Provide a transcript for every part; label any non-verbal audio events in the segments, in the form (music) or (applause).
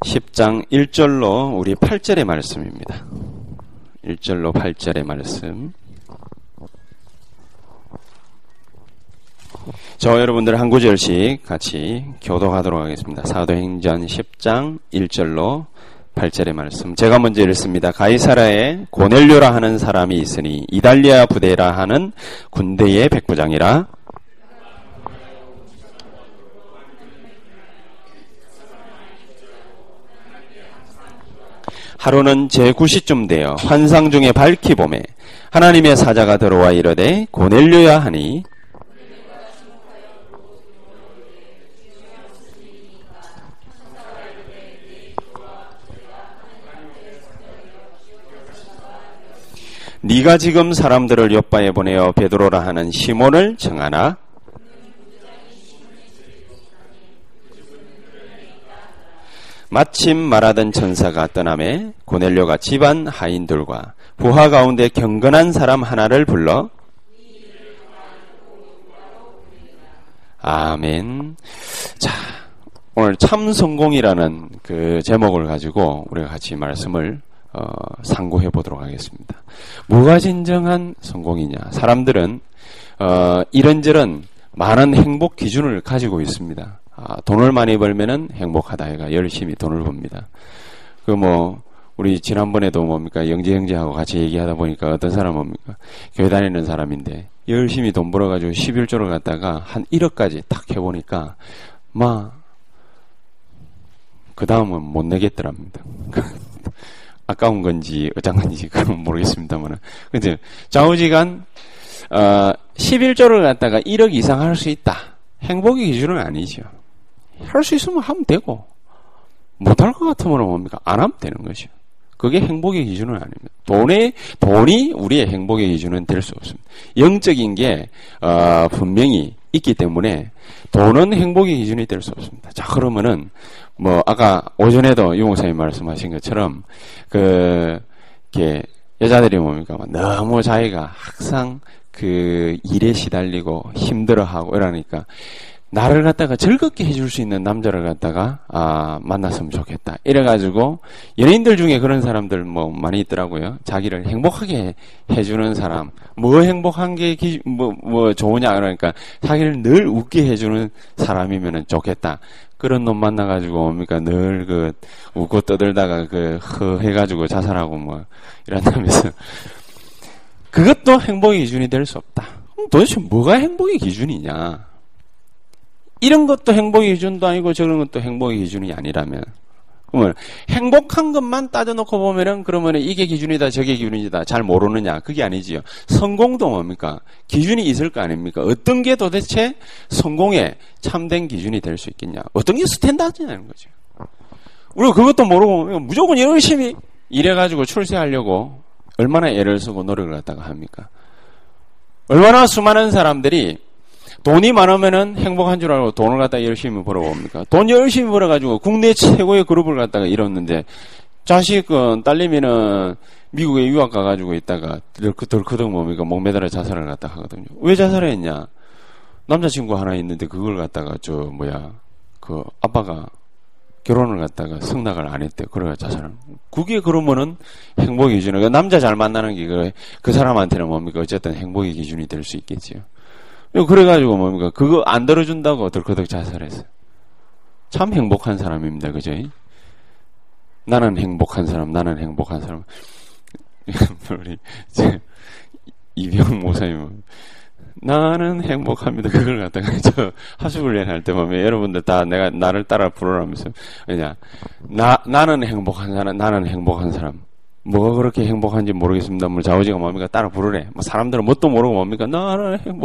10장 1절로 우리 8절의 말씀입니다. 1절로 8절의 말씀. 저 여러분들 한 구절씩 같이 교독하도록 하겠습니다. 사도행전 10장 1절로 8절의 말씀. 제가 먼저 읽습니다. 가이사라에 고넬료라 하는 사람이 있으니 이달리아 부대라 하는 군대의 백부장이라 하루는 제9시쯤 되어 환상 중에 밝히 봄에 하나님의 사자가 들어와 이르되 고넬료야 하니. 네가 지금 사람들을 옆바에 보내어 베드로라 하는 시몬을 정하나 마침 말하던 천사가 떠남에 고넬료가 집안 하인들과 부하 가운데 경건한 사람 하나를 불러 아멘. 자, 오늘 참 성공이라는 그 제목을 가지고 우리가 같이 말씀을 어, 상고해 보도록 하겠습니다. 뭐가 진정한 성공이냐? 사람들은 어, 이런저런 많은 행복 기준을 가지고 있습니다. 아, 돈을 많이 벌면은 행복하다 해가 열심히 돈을 법니다. 그 뭐 우리 지난번에도 뭡니까 영재 형제하고 같이 얘기하다 보니까 어떤 사람 뭡니까 교회 다니는 사람인데 열심히 돈 벌어가지고 11조를 갖다가 한 1억까지 딱 해보니까 막 그 다음은 못 내겠더랍니다. (laughs) 아까운 건지 어쩐 건지 그건 모르겠습니다만은 근데 좌우지간 어, 11조를 갖다가 1억 이상 할 수 있다. 행복의 기준은 아니죠. 할 수 있으면 하면 되고 못할 것 같으면 뭡니까 안 하면 되는 것이죠. 그게 행복의 기준은 아닙니다. 돈의 돈이 우리의 행복의 기준은 될 수 없습니다. 영적인 게 어, 분명히 있기 때문에 돈은 행복의 기준이 될 수 없습니다. 자 그러면은 뭐 아까 오전에도 유목사님 말씀하신 것처럼 그 이렇게 여자들이 뭡니까 너무 자기가 항상 그 일에 시달리고 힘들어하고 이러니까 나를 갖다가 즐겁게 해줄 수 있는 남자를 갖다가 아 만났으면 좋겠다. 이래가지고 연예인들 중에 그런 사람들 뭐 많이 있더라고요. 자기를 행복하게 해주는 사람, 뭐 행복한 게뭐뭐 뭐 좋으냐 그러니까 자기를 늘 웃게 해주는 사람이면은 좋겠다. 그런 놈 만나가지고 뭡니까 늘 그 웃고 떠들다가 그 허 해가지고 자살하고 뭐 이런다면서 그것도 행복의 기준이 될 수 없다. 도대체 뭐가 행복의 기준이냐? 이런 것도 행복의 기준도 아니고 저런 것도 행복의 기준이 아니라면. 그러면 행복한 것만 따져놓고 보면은 그러면 이게 기준이다 저게 기준이다 잘 모르느냐. 그게 아니지요. 성공도 뭡니까? 기준이 있을 거 아닙니까? 어떤 게 도대체 성공의 참된 기준이 될 수 있겠냐? 어떤 게 스탠다드냐는 거죠. 우리가 그것도 모르고 무조건 열심히 일해가지고 출세하려고 얼마나 애를 쓰고 노력을 갖다가 합니까? 얼마나 수많은 사람들이 돈이 많으면은 행복한 줄 알고 돈을 갖다 열심히 벌어봅니까? 돈 열심히 벌어가지고 국내 최고의 그룹을 갖다가 이뤘는데 자식은 딸내미는 미국에 유학 가가지고 있다가 덜크덜크덕 뭡니까 목 매달아 자살을 갖다 하거든요. 왜 자살했냐? 남자친구 하나 있는데 그걸 갖다가 저 뭐야 그 아빠가 결혼을 갖다가 승낙을 안 했대. 그래가 자살을. 그게 그러면은 행복의 기준이 그 남자 잘 만나는 게 그 사람한테는 뭡니까 어쨌든 행복의 기준이 될 수 있겠지요. 그래가지고 뭡니까? 그거 안 들어준다고 덜커덕 자살했어요. 참 행복한 사람입니다. 그죠? 나는 행복한 사람, 나는 행복한 사람. (laughs) 우리, 이병 모사님 나는 행복합니다. 그걸 갖다가 (laughs) 저 하수훈련 할 때 보면 여러분들 다 내가 나를 따라 부르라면서 왜냐 나 나는 행복한 사람 나는 행복한 사람 뭐가 그렇게 행복한지 모르겠습니다. 뭐 자오지가 뭡니까 따라 부르래. 뭐 사람들은 뭣도 모르고 뭡니까 나는 사람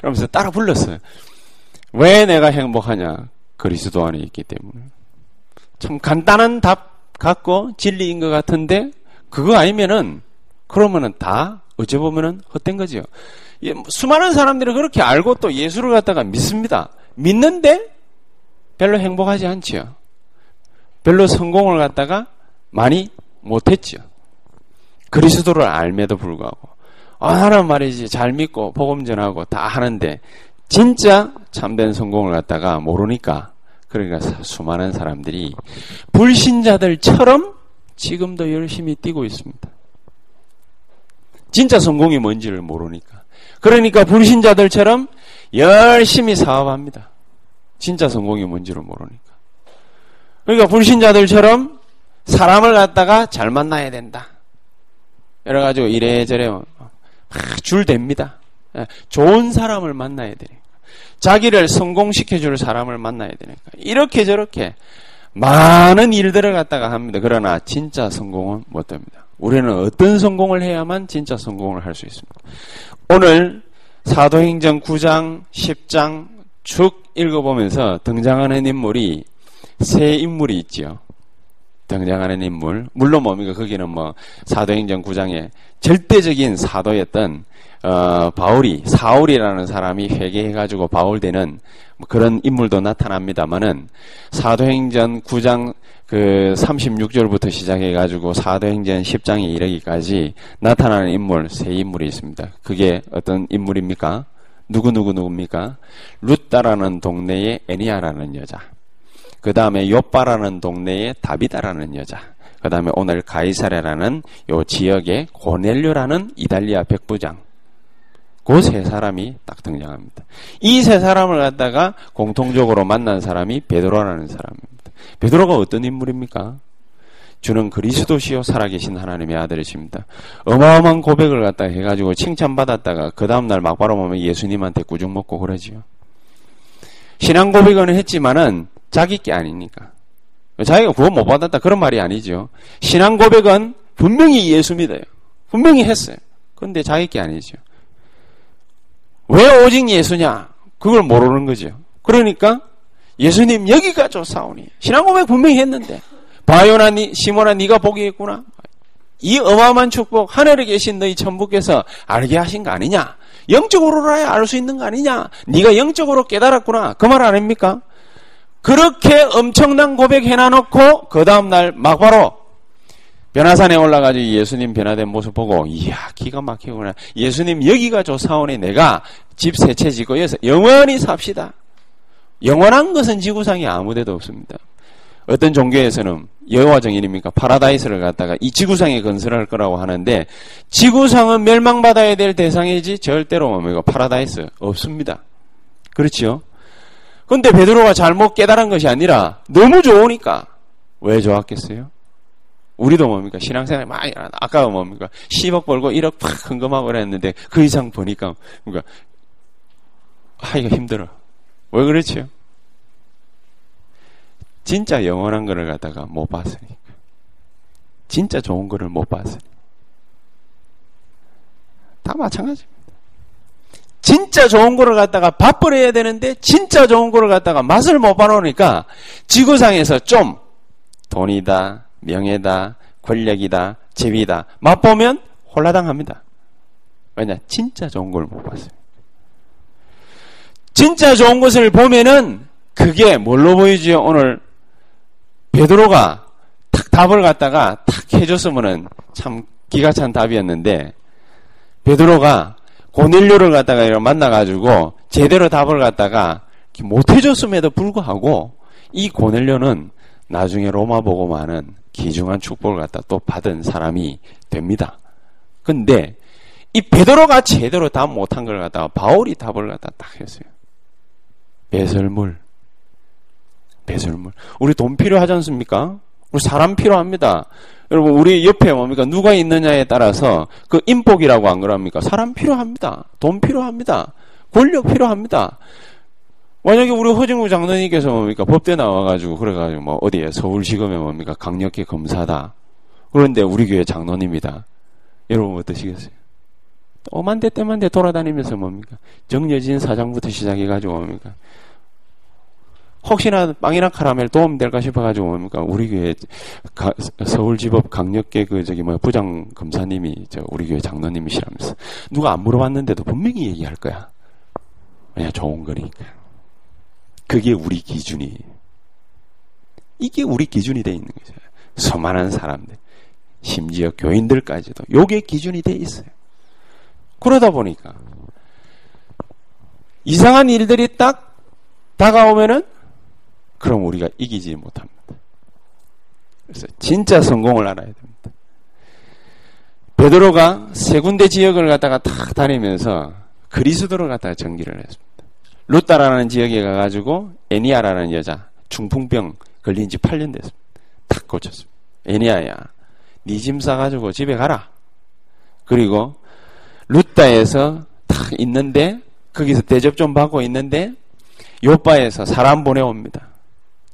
이러면서 따라 불렀어요. 왜 내가 행복하냐 그리스도 안에 있기 때문에 참 간단한 답 같고 진리인 것 같은데 그거 아니면은 그러면은 다 어찌 보면은 헛된 거죠. 예, 뭐 수많은 사람들이 그렇게 알고 또 예수를 갖다가 믿습니다. 믿는데 별로 행복하지 않지요. 별로 성공을 갖다가 많이 못했지요. 그리스도를 알매도 불구하고 아, 나는 말이지 잘 믿고 복음 전하고 다 하는데 진짜 참된 성공을 갖다가 모르니까 그러니까 수많은 사람들이 불신자들처럼 지금도 열심히 뛰고 있습니다. 진짜 성공이 뭔지를 모르니까. 그러니까 불신자들처럼 열심히 사업합니다. 진짜 성공이 뭔지를 모르니까. 그러니까 불신자들처럼 사람을 갖다가 잘 만나야 된다. 여러 가지 이래저래 줄 댑니다. 예, 좋은 사람을 만나야 되니까. 자기를 성공시켜줄 사람을 만나야 되니까. 이렇게 저렇게 많은 일들을 갖다가 합니다. 그러나 진짜 성공은 못 됩니다. 우리는 어떤 성공을 해야만 진짜 성공을 할 수 있습니다. 오늘 사도행전 9장, 10장 쭉 읽어보면서 등장하는 인물이 세 인물이 있지요. 등장하는 인물. 물론 뭡니까? 거기는 뭐 사도행전 9장에 절대적인 사도였던 어, 바울이 사울이라는 사람이 회개해가지고 바울되는 뭐 그런 인물도 나타납니다만은 사도행전 9장 그 36절부터 시작해가지고 사도행전 10장에 이르기까지 나타나는 인물 세 인물이 있습니다. 그게 어떤 인물입니까? 누구 누구 누굽니까? 루따라는 동네의 애니아라는 여자. 그 다음에 요빠라는 동네의 다비다라는 여자. 그 다음에 오늘 가이사레라는 요 지역의 고넬료라는 이달리아 백부장. 그 세 사람이 딱 등장합니다. 이 세 사람을 갖다가 공통적으로 만난 사람이 베드로라는 사람입니다. 베드로가 어떤 인물입니까? 주는 그리스도시요 살아계신 하나님의 아들이십니다. 어마어마한 고백을 갖다 해가지고 칭찬받았다가 그 다음날 막바로 보면 예수님한테 구중 먹고 그러지요. 신앙 고백은 했지만은 자기 게 아니니까. 자기가 구원 못 받았다 그런 말이 아니죠. 신앙 고백은 분명히 예수 믿어요. 분명히 했어요. 그런데 자기 게 아니죠. 왜 오직 예수냐? 그걸 모르는 거죠. 그러니까 예수님 여기가 좋사오니 신앙 고백 분명히 했는데 바요나 니, 시모나 네가 있구나. 이 어마어마한 축복 하늘에 계신 너희 천부께서 알게 하신 거 아니냐? 영적으로라야 알 수 있는 거 아니냐? 네가 영적으로 깨달았구나. 그 말 아닙니까? 그렇게 엄청난 고백 해놔놓고 그 다음날 막바로 변화산에 올라가지고 예수님 변화된 모습 보고 이야 기가 막히구나. 예수님 여기가 좋사오니 내가 집 세 채 짓고 여기서 영원히 삽시다. 영원한 것은 지구상에 아무데도 없습니다. 어떤 종교에서는 여호와 증인입니까? 파라다이스를 갖다가 이 지구상에 건설할 거라고 하는데 지구상은 멸망받아야 될 대상이지 절대로 뭡니까 파라다이스 없습니다. 그렇지요 근데 베드로가 잘못 깨달은 것이 아니라 너무 좋으니까 왜 좋았겠어요? 우리도 뭡니까? 신앙생활 많이, 아까 뭡니까? 10억 벌고 1억 팍 헌금하고 그랬는데 그 이상 보니까, 그러니까, 하기가 힘들어. 왜 그렇지요? 진짜 영원한 거를 갖다가 못 봤으니까. 진짜 좋은 거를 못 봤으니까. 다 마찬가지입니다. 진짜 좋은 거를 갖다가 밥벌 해야 되는데 진짜 좋은 거를 갖다가 맛을 못 봐놓으니까 지구상에서 좀 돈이다, 명예다, 권력이다, 재위다 맛보면 홀라당합니다. 왜냐? 진짜 좋은 걸 못 봤어요. 진짜 좋은 것을 보면은 그게 뭘로 보이지요? 오늘 베드로가 탁 답을 갖다가 탁 해줬으면은 참 기가 찬 답이었는데 베드로가 고넬료를 갖다가 이렇게 만나가지고 제대로 답을 갖다가 못 해줬음에도 불구하고 이 고넬료는 나중에 로마 보고만은 기중한 축복을 갖다 또 받은 사람이 됩니다. 근데 이 베드로가 제대로 답 못한 걸 갖다가 바울이 답을 갖다 딱 했어요. 배설물. 배설물. 우리 돈 필요하지 않습니까? 우리 사람 필요합니다. 여러분 우리 옆에 뭡니까 누가 있느냐에 따라서 그 인복이라고 안 그럽니까? 사람 필요합니다. 돈 필요합니다. 권력 필요합니다. 만약에 우리 허정우 장로님께서 뭡니까 법대 나와가지고 그래가지고 뭐 어디에 서울시검에 뭡니까 강력계 검사다. 그런데 우리 교회 장로님이다. 여러분 어떠시겠어요? 오만대 때만대 돌아다니면서 뭡니까 정여진 사장부터 시작해가지고 뭡니까 혹시나 빵이나 카라멜 도움 될까 싶어가지고 뭡니까 우리 교회 가, 서울지법 강력계 그 저기 뭐 부장 검사님이 저 우리 교회 장로님이시라면서 누가 안 물어봤는데도 분명히 얘기할 거야. 그냥 좋은 거니까. 그게 우리 기준이. 이게 우리 기준이 돼 있는 거죠. 서만한 사람들, 심지어 교인들까지도 요게 기준이 돼 있어요. 그러다 보니까 이상한 일들이 딱 다가오면은 그럼 우리가 이기지 못합니다. 그래서 진짜 성공을 알아야 됩니다. 베드로가 세 군데 지역을 갖다가 탁 다니면서 그리스도를 갖다가 전기를 했습니다. 루따라는 지역에 가가지고 애니아라는 여자 중풍병 걸린 지 8년 됐습니다. 탁 고쳤습니다. 애니아야, 네 짐 싸가지고 집에 가라. 그리고 루따에서 탁 있는데 거기서 대접 좀 받고 있는데 요바에서 사람 보내옵니다.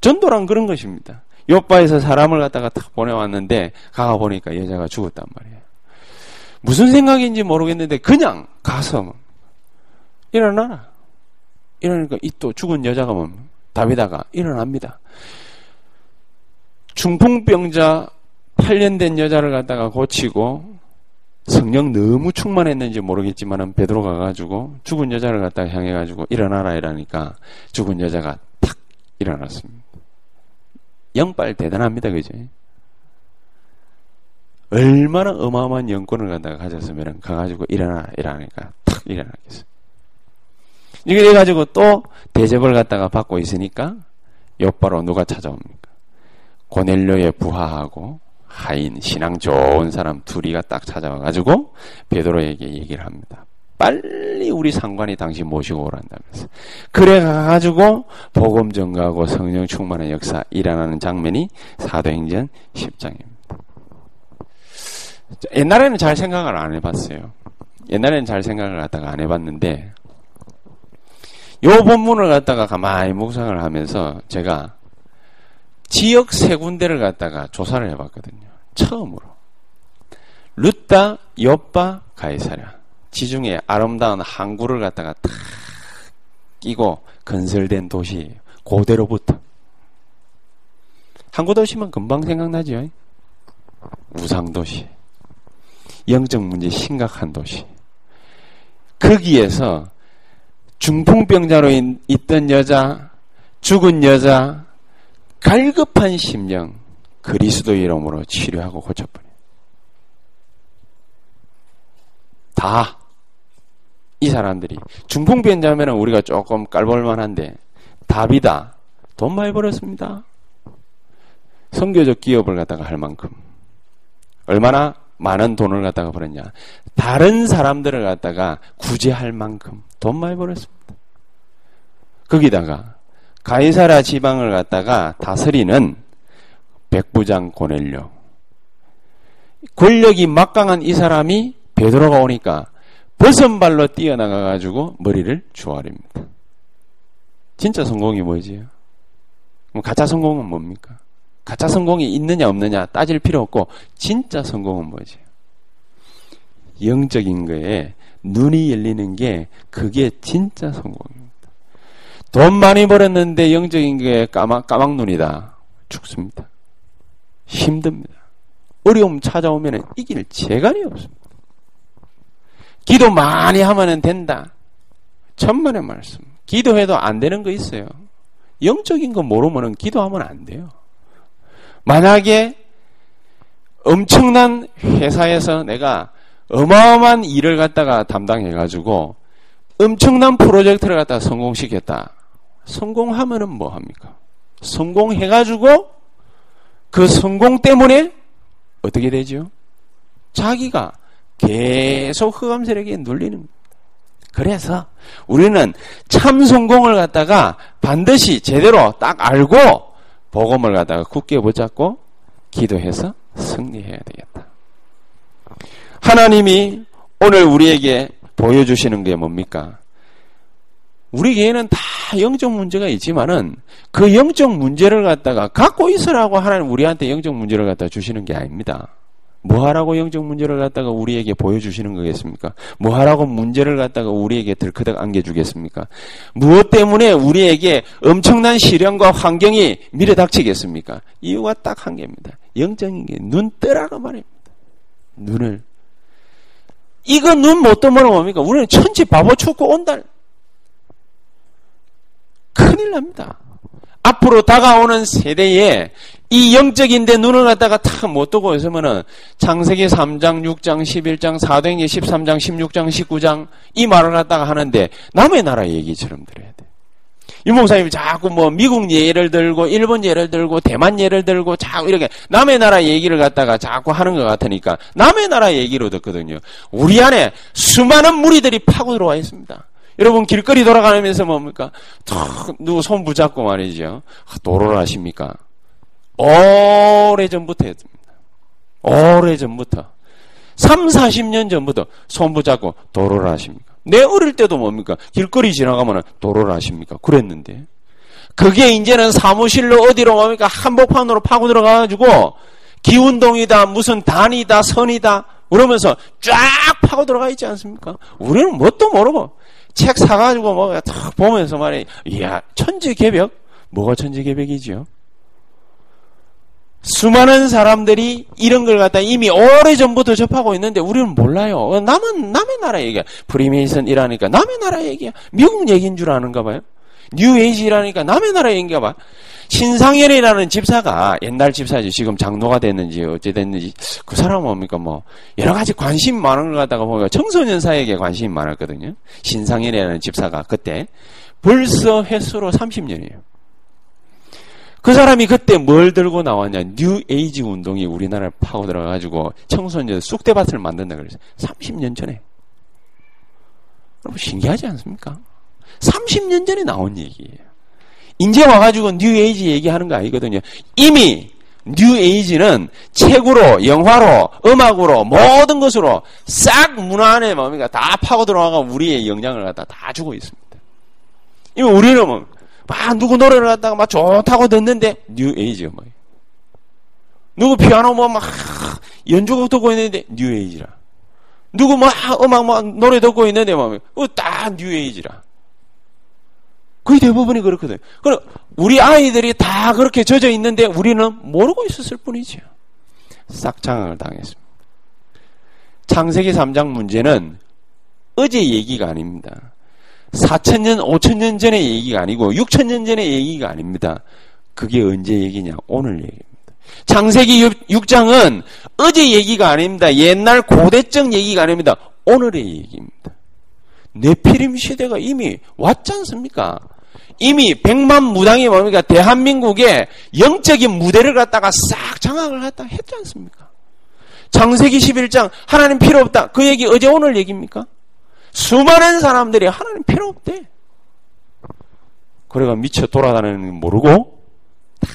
전도란 그런 것입니다. 요바에서 사람을 갖다가 탁 보내왔는데 가가 보니까 여자가 죽었단 말이에요. 무슨 생각인지 모르겠는데 그냥 가서 일어나라. 이러니까 이 또 죽은 여자가 뭐 다비다가 일어납니다. 중풍병자 8년 된 여자를 갖다가 고치고 성령 너무 충만했는지 모르겠지만은 베드로 가 가지고 죽은 여자를 갖다가 향해 가지고 일어나라 이라니까 죽은 여자가 탁 일어났습니다. 영빨 대단합니다, 그죠? 얼마나 어마어마한 영권을 갖다가 가졌으면 가가지고 일어나 이라니까 탁 일어나겠어. 이게 돼가지고 또 대접을 갖다가 받고 있으니까 옆바로 누가 찾아옵니까? 고넬료의 부하하고 하인 신앙 좋은 사람 둘이가 딱 찾아와 가지고 베드로에게 얘기를 합니다. 빨리 우리 상관이 당신 모시고 오란다면서. 그래 가가지고 복음 전가하고 성령 충만한 역사 일어나는 장면이 사도행전 10장입니다. 옛날에는 잘 생각을 안 해봤어요. 옛날에는 잘 생각을 갖다가 안 해봤는데 요 본문을 갖다가 가만히 묵상을 하면서 제가 지역 세 군데를 갖다가 조사를 해봤거든요. 처음으로. 루따, 요빠, 가이사랴. 지중해 아름다운 항구를 갖다가 탁 끼고 건설된 도시예요. 고대로부터. 항구 도시면 금방 생각나죠? 우상 도시. 영적 문제 심각한 도시. 거기에서 중풍병자로 있던 여자, 죽은 여자, 갈급한 심령, 그리스도 이름으로 치료하고 고쳐버려. 다. 이 사람들이. 중풍병자면 우리가 조금 깔볼만한데, 답이다. 돈 많이 벌었습니다. 성교적 기업을 갖다가 할 만큼. 얼마나 많은 돈을 갖다가 벌었냐. 다른 사람들을 갖다가 구제할 만큼 돈 많이 벌었습니다. 거기다가 가이사라 지방을 갖다가 다스리는 백부장 고넬료. 권력이 막강한 이 사람이 베드로가 오니까 버선발로 뛰어나가 가지고 머리를 조아립니다. 진짜 성공이 뭐지요? 가짜 성공은 뭡니까? 가짜 성공이 있느냐 없느냐 따질 필요 없고 진짜 성공은 뭐지? 영적인 거에 눈이 열리는 게 그게 진짜 성공입니다. 돈 많이 벌었는데 영적인 게 까막, 까막 눈이다. 죽습니다. 힘듭니다. 어려움 찾아오면 이길 재간이 없습니다. 기도 많이 하면 된다. 천만의 말씀. 기도해도 안 되는 거 있어요. 영적인 거 모르면 기도하면 안 돼요. 만약에 엄청난 회사에서 내가 어마어마한 일을 갖다가 담당해가지고 엄청난 프로젝트를 갖다가 성공시켰다. 성공하면은 뭐 합니까? 성공해가지고 그 성공 때문에 어떻게 되죠? 자기가 계속 흑암 세력에 눌리는 그래서 우리는 참 성공을 갖다가 반드시 제대로 딱 알고 복음을 갖다가 굳게 붙잡고 기도해서 승리해야 되겠다. 하나님이 오늘 우리에게 보여주시는 게 뭡니까? 우리 개인은 다 영적 문제가 있지만은 그 영적 문제를 갖다가 갖고 있으라고 하나님 우리한테 영적 문제를 갖다 주시는 게 아닙니다. 뭐 하라고 영적 문제를 갖다가 우리에게 보여주시는 거겠습니까? 뭐 하라고 문제를 갖다가 우리에게 들크덕 안겨주겠습니까? 무엇 때문에 우리에게 엄청난 시련과 환경이 미래 닥치겠습니까? 이유가 딱 한 개입니다. 영적인 게 눈 뜨라고 말입니다. 눈을. 이거 눈 못 뜨면 뭡니까? 우리는 천지 바보 죽고 온달. 큰일 납니다. 앞으로 다가오는 세대에 이 영적인데 눈을 갖다가 탁못 뜨고 있으면은 창세기 3장, 6장, 11장, 4등기 13장, 16장, 19장 이 말을 갖다가 하는데 남의 나라 얘기처럼 들어야 돼. 이 목사님이 자꾸 뭐 미국 예를 들고 일본 예를 들고 대만 예를 들고 자꾸 이렇게 남의 나라 얘기를 갖다가 자꾸 하는 것 같으니까 남의 나라 얘기로 듣거든요. 우리 안에 수많은 무리들이 파고 들어와 있습니다. 여러분 길거리 돌아가면서 뭡니까? 탁 누구 손 붙잡고 말이죠. 도로를 하십니까? 오래전부터 했습니다. 오래전부터. 3, 40년 전부터 손 붙잡고 도로를 하십니까? 내 어릴 때도 뭡니까? 길거리 지나가면 도로를 하십니까? 그랬는데. 그게 이제는 사무실로 어디로 뭡니까? 한복판으로 파고 들어가가지고 기운동이다, 무슨 단이다, 선이다, 그러면서 쫙 파고 들어가 있지 않습니까? 우리는 뭣도 모르고 책 사가지고 뭐딱 보면서 말이야, 이야, 천지개벽? 뭐가 천지개벽이지요? 수많은 사람들이 이런 걸 갖다 이미 오래 전부터 접하고 있는데 우리는 몰라요. 남은 남의 나라 얘기야. 프리메이슨이라니까 남의 나라 얘기야. 미국 얘기인 줄 아는가 봐요. 뉴에이지라니까 남의 나라 얘기인가 봐. 신상현이라는 집사가 옛날 집사지 지금 장로가 됐는지 어찌 됐는지 그 사람은 뭡니까 뭐 여러 가지 관심 많은 걸 갖다가 보면 청소년 사역에 관심이 많았거든요. 신상현이라는 집사가 그때 벌써 햇수로 30년이에요. 그 사람이 그때 뭘 들고 나왔냐? 뉴 에이지 운동이 우리나라를 파고 들어가가지고 청소년 쑥대밭을 만든다 그랬어요. 30년 전에. 여러분 신기하지 않습니까? 30년 전에 나온 얘기예요. 이제 와가지고 뉴 에이지 얘기하는 거 아니거든요. 이미 뉴 에이지는 책으로, 영화로, 음악으로, 모든 것으로 싹 문화 안에 뭡니까? 다 파고 들어가가 우리의 영향을 갖다 다 주고 있습니다. 이미 우리는 뭐, 막 누구 노래를 갖다가 막 좋다고 듣는데 뉴 에이지요 뭐. 누구 피아노 뭐 막 연주곡 듣고 있는데 뉴 에이지라. 누구 뭐 음악 뭐 노래 듣고 있는데 뭐 다 뉴 에이지라. 거의 대부분이 그렇거든. 그럼 우리 아이들이 다 그렇게 젖어 있는데 우리는 모르고 있었을 뿐이죠. 싹 장악을 당했습니다. 창세기 3장 문제는 어제 얘기가 아닙니다. 4천년, 5천년 전의 얘기가 아니고 6천년 전의 얘기가 아닙니다. 그게 언제 얘기냐? 오늘 얘기입니다. 창세기 6장은 어제 얘기가 아닙니다. 옛날 고대적 얘기가 아닙니다. 오늘의 얘기입니다. 네피림 시대가 이미 왔지 않습니까? 이미 백만 무당이 뭡니까? 대한민국의 영적인 무대를 갖다가 싹 장악을 했다 했지 않습니까? 창세기 11장 하나님 필요 없다. 그 얘기 어제 오늘 얘기입니까? 수많은 사람들이 하나님 필요 없대. 그래가 미쳐 돌아다니는 모르고 다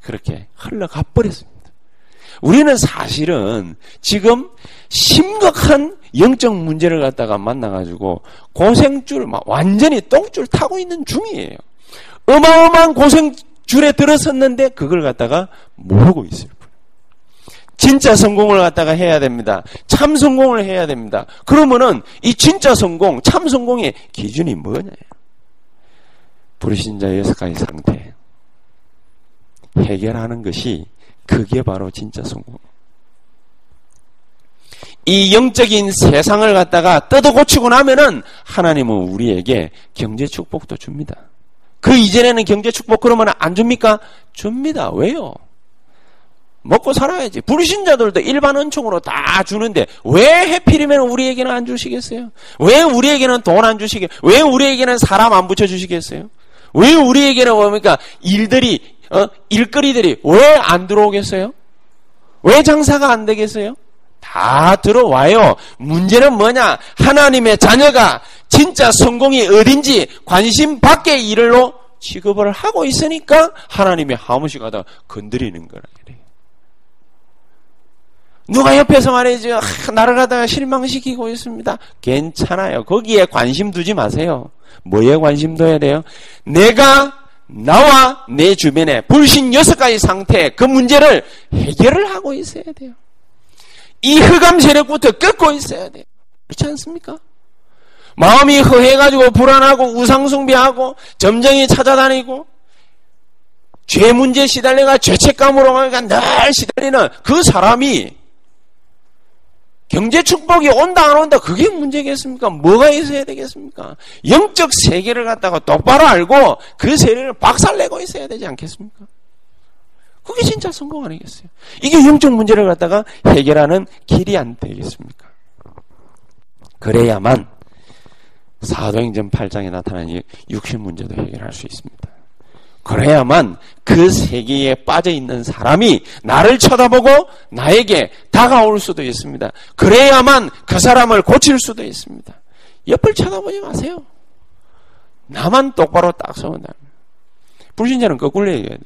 그렇게 흘러가 버렸습니다. 우리는 사실은 지금 심각한 영적 문제를 갖다가 만나가지고 고생줄, 완전히 똥줄 타고 있는 중이에요. 어마어마한 고생줄에 들어섰는데 그걸 갖다가 모르고 뿐. 진짜 성공을 갖다가 해야 됩니다. 참 성공을 해야 됩니다. 그러면은 이 진짜 성공, 참 성공의 기준이 뭐냐? 불신자 여섯 가지 상태. 해결하는 것이 그게 바로 진짜 성공. 이 영적인 세상을 갖다가 뜯어 고치고 나면은 하나님은 우리에게 경제 축복도 줍니다. 그 이전에는 경제 축복 그러면 안 줍니까? 줍니다. 왜요? 먹고 살아야지. 불신자들도 일반 은총으로 다 주는데 왜 해필이면 우리에게는 안 주시겠어요? 왜 우리에게는 돈 안 주시겠어요? 왜 우리에게는 사람 안 붙여 주시겠어요? 왜 우리에게는 뭡니까? 일들이 어? 일거리들이 왜 안 들어오겠어요? 왜 장사가 안 되겠어요? 다 들어와요. 문제는 뭐냐? 하나님의 자녀가 진짜 성공이 어딘지 관심 밖의 일로 취급을 하고 있으니까 하나님의 하무시 가다 건드리는 거라. 누가 옆에서 말이죠. 아, 나를 갖다가 실망시키고 있습니다. 괜찮아요. 거기에 관심 두지 마세요. 뭐에 관심 둬야 돼요? 내가 나와 내 주변에 불신 여섯 가지 상태 그 문제를 해결을 하고 있어야 돼요. 이 흑암 세력부터 끊고 있어야 돼요. 그렇지 않습니까? 마음이 허해가지고 불안하고 우상숭배하고 점쟁이 찾아다니고 죄 문제 시달려가 죄책감으로 늘 시달리는 그 사람이 경제 축복이 온다 안 온다 그게 문제겠습니까? 뭐가 있어야 되겠습니까? 영적 세계를 갖다가 똑바로 알고 그 세계를 박살내고 있어야 되지 않겠습니까? 그게 진짜 성공 아니겠어요? 이게 영적 문제를 갖다가 해결하는 길이 안 되겠습니까? 그래야만 사도행전 8장에 나타나는 육신 문제도 해결할 수 있습니다. 그래야만 그 세계에 빠져 있는 사람이 나를 쳐다보고 나에게 다가올 수도 있습니다. 그래야만 그 사람을 고칠 수도 있습니다. 옆을 쳐다보지 마세요. 나만 똑바로 딱 서운다. 불신자는 거꾸로 얘기해야 돼.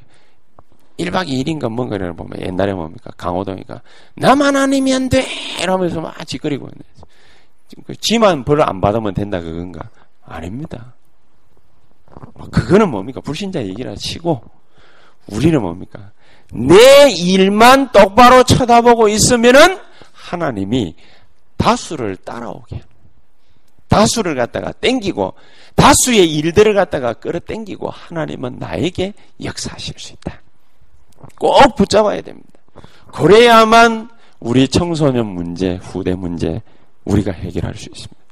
1박 2일인가 뭔가를 보면 옛날에 뭡니까? 강호동이가 나만 아니면 돼! 이러면서 막 짓거리고 있네. 지만 벌 안 받으면 된다 그건가? 아닙니다. 뭐 그거는 뭡니까? 불신자 얘기라 치고 우리는 뭡니까? 내 일만 똑바로 쳐다보고 있으면은 하나님이 다수를 따라오게 다수를 갖다가 땡기고 다수의 일들을 갖다가 끌어땡기고 하나님은 나에게 역사하실 수 있다. 꼭 붙잡아야 됩니다. 그래야만 우리 청소년 문제, 후대 문제 우리가 해결할 수 있습니다.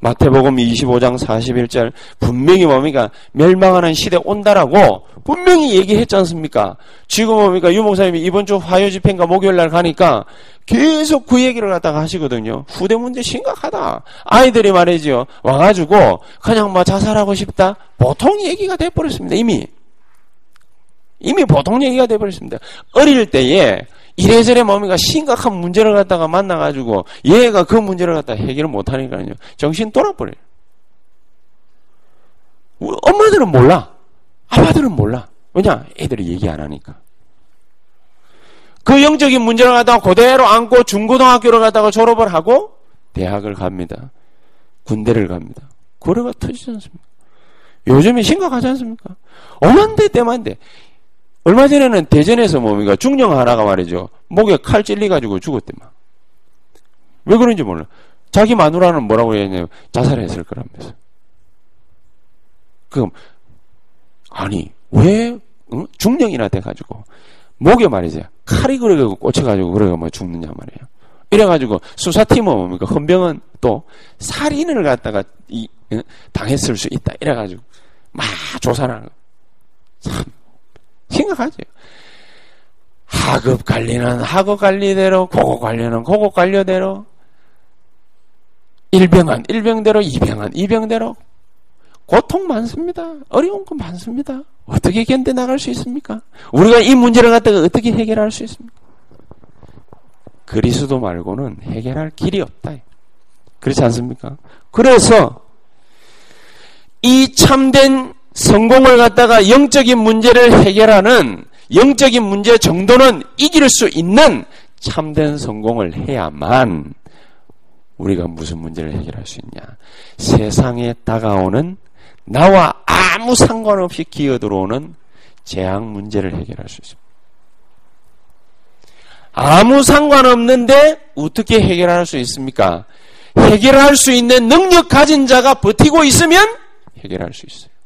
마태복음 25장 41절 분명히 뭡니까? 멸망하는 시대 온다라고 분명히 얘기했지 않습니까? 지금 뭡니까? 유목사님이 이번 주 화요 집회인가 목요일 날 가니까 계속 그 얘기를 갖다가 하시거든요. 후대 문제 심각하다. 아이들이 말이죠. 와가지고 그냥 뭐 자살하고 싶다. 보통 얘기가 돼버렸습니다. 이미. 이미 보통 얘기가 돼버렸습니다. 어릴 때에 이래저래 뭡니까 심각한 문제를 갖다가 만나가지고 얘가 그 문제를 갖다 해결을 못하니까요. 정신 돌아버려요. 엄마들은 몰라. 아빠들은 몰라. 왜냐? 애들이 얘기 안 하니까. 그 영적인 문제를 갖다가 그대로 안고 중고등학교를 갖다가 졸업을 하고 대학을 갑니다. 군대를 갑니다. 고려가 터지지 않습니까? 요즘에 심각하지 않습니까? 오만대 때만대. 얼마 전에는 대전에서 뭡니까? 중령 하나가 말이죠. 목에 칼 찔리가지고 죽었대만. 왜 그런지 몰라. 자기 마누라는 뭐라고 했냐면 자살했을 거라면서. 그럼, 아니, 왜, 응? 중령이나 돼가지고, 목에 말이죠. 칼이 그래가지고 꽂혀가지고 그래가 뭐 죽느냐 말이에요. 이래가지고 수사팀은 뭡니까? 헌병은 또 살인을 갖다가 이, 응? 당했을 수 있다. 이래가지고 막 조사하는 거. 참, 심각하죠. 하급 관리는 하급 관리대로, 고급 관리는 고급 관리대로, 일병은 일병대로, 이병은 이병대로, 고통 많습니다. 어려운 건 많습니다. 어떻게 견뎌 나갈 수 있습니까? 우리가 이 문제를 갖다가 어떻게 해결할 수 있습니까? 그리스도 말고는 해결할 길이 없다. 그렇지 않습니까? 그래서 이 참된 성공을 갖다가 영적인 문제를 해결하는 영적인 문제 정도는 이길 수 있는 참된 성공을 해야만 우리가 무슨 문제를 해결할 수 있냐. 세상에 다가오는 나와 아무 상관없이 기어 들어오는 재앙 문제를 해결할 수 있습니다. 아무 상관없는데 어떻게 해결할 수 있습니까? 해결할 수 있는 능력 가진 자가 버티고 있으면 해결할 수 있어요.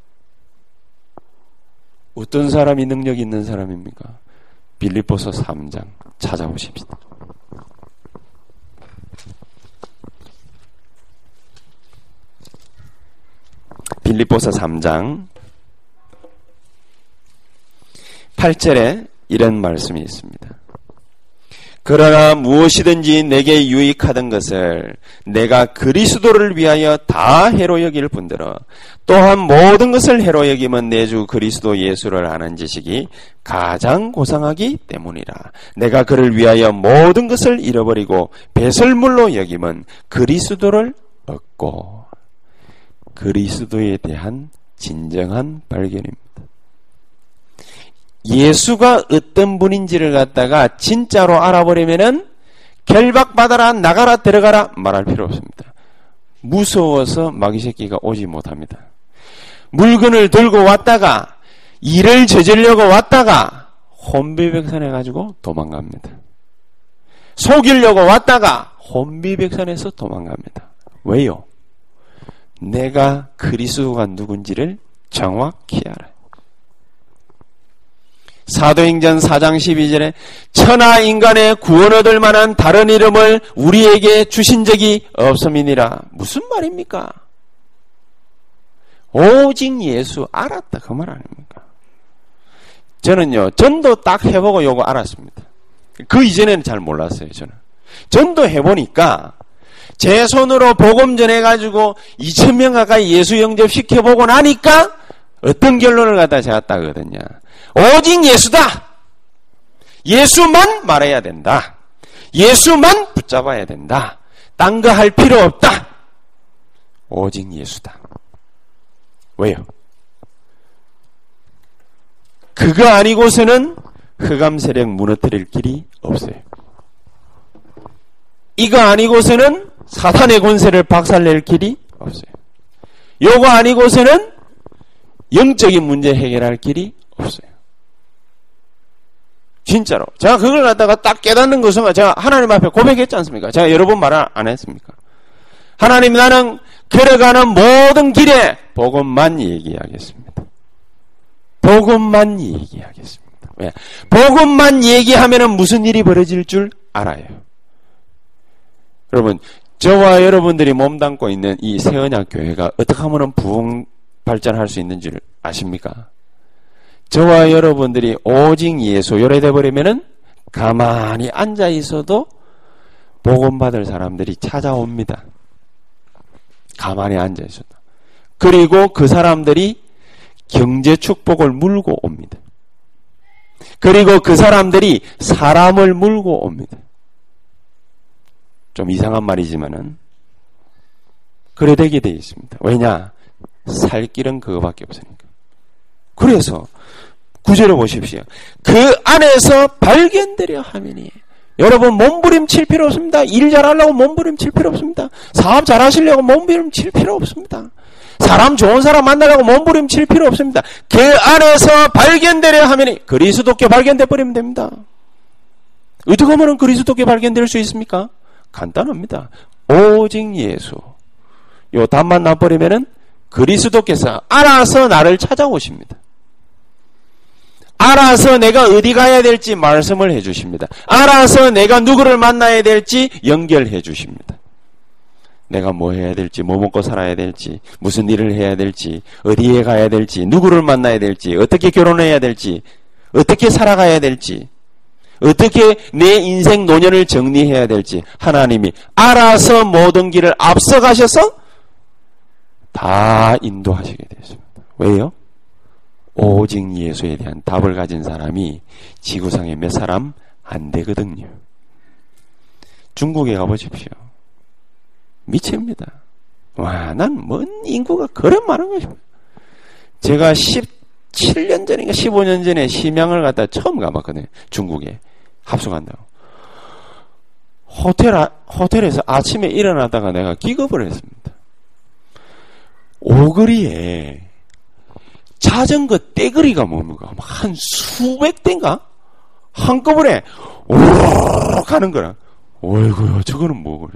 어떤 사람이 능력 있는 사람입니까? 빌립보서 3장 찾아보십시다. 빌립보서 3장 8절에 이런 말씀이 있습니다. 그러나 무엇이든지 내게 유익하던 것을 내가 그리스도를 위하여 다 해로 여길 뿐더러 또한 모든 것을 해로 여기면 내 주 그리스도 예수를 아는 지식이 가장 고상하기 때문이라. 내가 그를 위하여 모든 것을 잃어버리고 배설물로 여기면 그리스도를 얻고 그리스도에 대한 진정한 발견입니다. 예수가 어떤 분인지를 갖다가 진짜로 알아버리면은 결박받아라, 나가라, 들어가라 말할 필요 없습니다. 무서워서 마귀 새끼가 오지 못합니다. 물건을 들고 왔다가 일을 저지르려고 왔다가 혼비백산해 가지고 도망갑니다. 속이려고 왔다가 혼비백산해서 도망갑니다. 왜요? 내가 그리스도가 누군지를 정확히 알아요. 사도행전 4장 12절에 천하 인간의 구원 얻을 만한 다른 이름을 우리에게 주신 적이 없음이니라. 무슨 말입니까? 오직 예수 알았다. 그 말 아닙니까? 저는요, 전도 딱 해보고 요거 알았습니다. 그 이전에는 잘 몰랐어요, 저는. 전도 해보니까 제 손으로 복음 전해가지고 2천 명 가까이 예수 영접 시켜보고 나니까 어떤 결론을 갖다 제가 따거든요. 오직 예수다! 예수만 말해야 된다. 예수만 붙잡아야 된다. 딴 거 할 필요 없다. 오직 예수다. 왜요? 그거 아니고서는 흑암 세력 무너뜨릴 길이 없어요. 이거 아니고서는 사탄의 권세를 박살낼 길이 없어요. 요거 아니고서는 영적인 문제 해결할 길이 없어요. 진짜로. 제가 그걸 갖다가 딱 깨닫는 것은 제가 하나님 앞에 고백했지 않습니까? 제가 여러 번 말 안 했습니까? 하나님 나는 걸어가는 모든 길에 복음만 얘기하겠습니다. 복음만 얘기하겠습니다. 왜? 복음만 얘기하면 무슨 일이 벌어질 줄 알아요. 여러분, 저와 여러분들이 몸담고 있는 이 세언약 교회가 어떻게 하면 부흥 발전할 수 있는지를 아십니까? 저와 여러분들이 오직 예수 요래돼 버리면은 가만히 앉아 있어도 복음 받을 사람들이 찾아옵니다. 가만히 앉아 있어도. 그리고 그 사람들이 경제 축복을 물고 옵니다. 그리고 그 사람들이 사람을 물고 옵니다. 좀 이상한 말이지만은 그래 되게 되어 있습니다. 왜냐? 살 길은 그거밖에 없으니까. 그래서 구절을 보십시오. 그 안에서 발견되려 하면이 여러분 몸부림칠 필요 없습니다. 일 잘하려고 몸부림칠 필요 없습니다. 사업 잘하시려고 몸부림칠 필요 없습니다. 사람 좋은 사람 만나려고 몸부림칠 필요 없습니다. 그 안에서 발견되려 하면이 그리스도께 발견돼 버리면 됩니다. 어떻게 하면 그리스도께 발견될 수 있습니까? 간단합니다. 오직 예수. 요 답만 나버리면은 그리스도께서 알아서 나를 찾아오십니다. 알아서 내가 어디 가야 될지 말씀을 해 주십니다. 알아서 내가 누구를 만나야 될지 연결해 주십니다. 내가 뭐 해야 될지, 뭐 먹고 살아야 될지, 무슨 일을 해야 될지, 어디에 가야 될지, 누구를 만나야 될지, 어떻게 결혼해야 될지, 어떻게 살아가야 될지, 어떻게 내 인생 노년을 정리해야 될지 하나님이 알아서 모든 길을 앞서가셔서 다 인도하시게 되었습니다. 왜요? 오직 예수에 대한 답을 가진 사람이 지구상에 몇 사람 안 되거든요. 중국에 가보십시오. 미칩니다. 와, 난 뭔 인구가 그런 많은 것입니다. 제가 17년 전인가 15년 전에 심양을 갔다 처음 가봤거든요. 중국에. 합숙한다고. 호텔, 아, 호텔에서 아침에 일어나다가 내가 기겁을 했습니다. 오거리에 자전거 떼거리가 뭡니까? 한 수백 대인가? 한꺼번에 오르륵 하는 거라. 어이구야, 저거는 뭐고,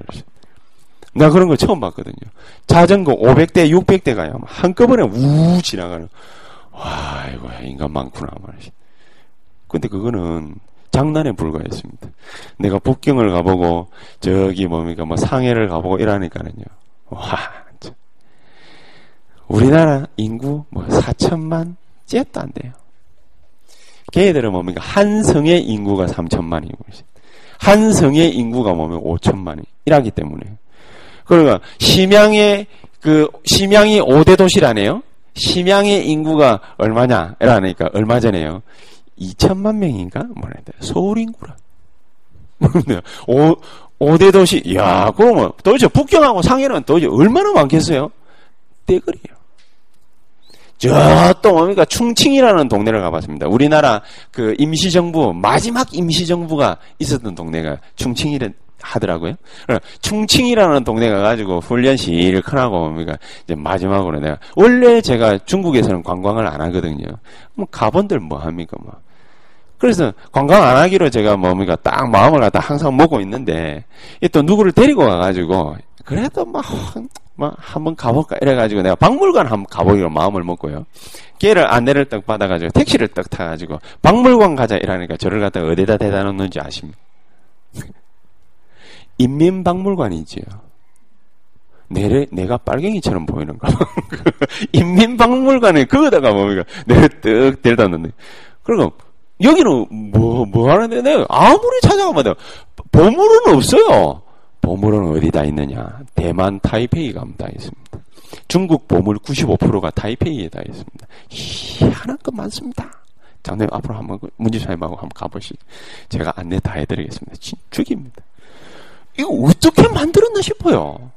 나 그런 거 처음 봤거든요. 자전거 500대, 600대가요. 한꺼번에 우 지나가는. 와, 이거 인간 많구나, 말이지. 근데 그거는 장난에 불과했습니다. 내가 북경을 가보고, 저기 뭡니까, 뭐 상해를 가보고 이러니까는요. 와, 우리나라 인구 뭐 4천만 째도 안 돼요. 걔들은 뭡니까? 한 성의 인구가 3천만이고, 한 성의 인구가 뭐면 5천만이. 이라기 때문에. 그러니까, 심양의, 그, 심양이 5대 도시라네요? 심양의 인구가 얼마냐? 이러니까, 얼마 전에요. 2천만 명인가? 뭐라? 서울 인구라. (laughs) 오, 5대 도시, 야 그러면 도대체 북경하고 상해는 도대체 얼마나 많겠어요? 떼거리요. 저 또 뭡니까 충칭이라는 동네를 가봤습니다. 우리나라 그 임시정부 마지막 임시정부가 있었던 동네가 충칭이란 하더라고요. 충칭이라는 동네 가 가지고 훈련 실컷 하고 그러니까 이제 마지막으로 내가 원래 제가 중국에서는 관광을 안 하거든요. 뭐 가본들 뭐 합니까 뭐. 그래서 관광 안 하기로 제가 뭡니까 딱 마음을 갖다 항상 먹고 있는데 또 누구를 데리고 가가지고 그래도 막, 막 한번 가볼까 이래가지고 내가 박물관 한번 가보기로 마음을 먹고요. 걔를 안내를 딱 받아가지고 택시를 딱 타가지고 박물관 가자 이러니까 저를 갖다가 어디다 대다 놓는지 아십니까? (laughs) 인민박물관이지요. 내, 내가 빨갱이처럼 보이는가 봐. (laughs) 인민박물관에 그거다가 뭡니까? 내가 뜩 데려다 놓네. 그리고 여기는 뭐, 뭐 하는데 내가 아무리 찾아가면 보물은 없어요. 보물은 어디다 있느냐? 대만 타이페이 가면 다 있습니다. 중국 보물 95%가 타이페이에 다 있습니다. 희한한 것 많습니다. 장님 앞으로 한번 그 문지사님하고 한번 가보시죠. 제가 안내 다 해드리겠습니다. 진, 죽입니다. 이거 어떻게 만들었나 싶어요.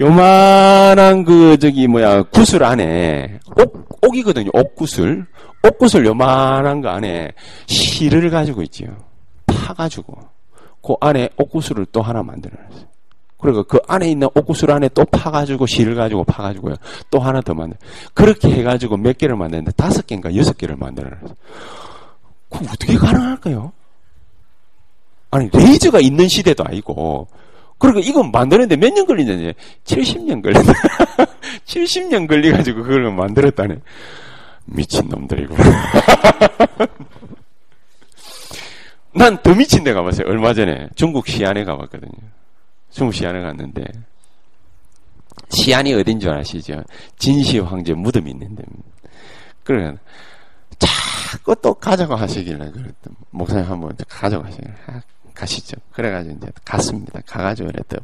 요만한 그 저기 뭐야 구슬 안에 옥 옥이거든요. 옥구슬 옥구슬 요만한 거 안에 실을 가지고 있지요. 파 가지고 그 안에 옥구슬을 또 하나 만들어놨어요. 그리고 그 안에 있는 옥구슬 안에 또 파가지고 실을 가지고 파가지고요. 또 하나 더 만들. 그렇게 해가지고 몇 개를 만드는데 다섯 개인가 여섯 개를 만들어놨어요. 그 어떻게 가능할까요? 아니 레이저가 있는 시대도 아니고 그리고 이건 만드는데 몇 년 걸리냐? 70년 걸린다. 70년 걸려가지고 그걸 만들었다네. 미친놈들이구나. (laughs) 난 더 미친 데 가봤어요. 얼마 전에 중국 시안에 가봤거든요. 중국 시안에 갔는데 시안이 어딘 줄 아시죠? 진시 황제 무덤이 있는 데입니다. 그래 자꾸 또 가져가 하시길래 그랬더니 목사님 한번 가져가시길래 가시죠. 그래가지고 이제 갔습니다. 가가지고 그랬더니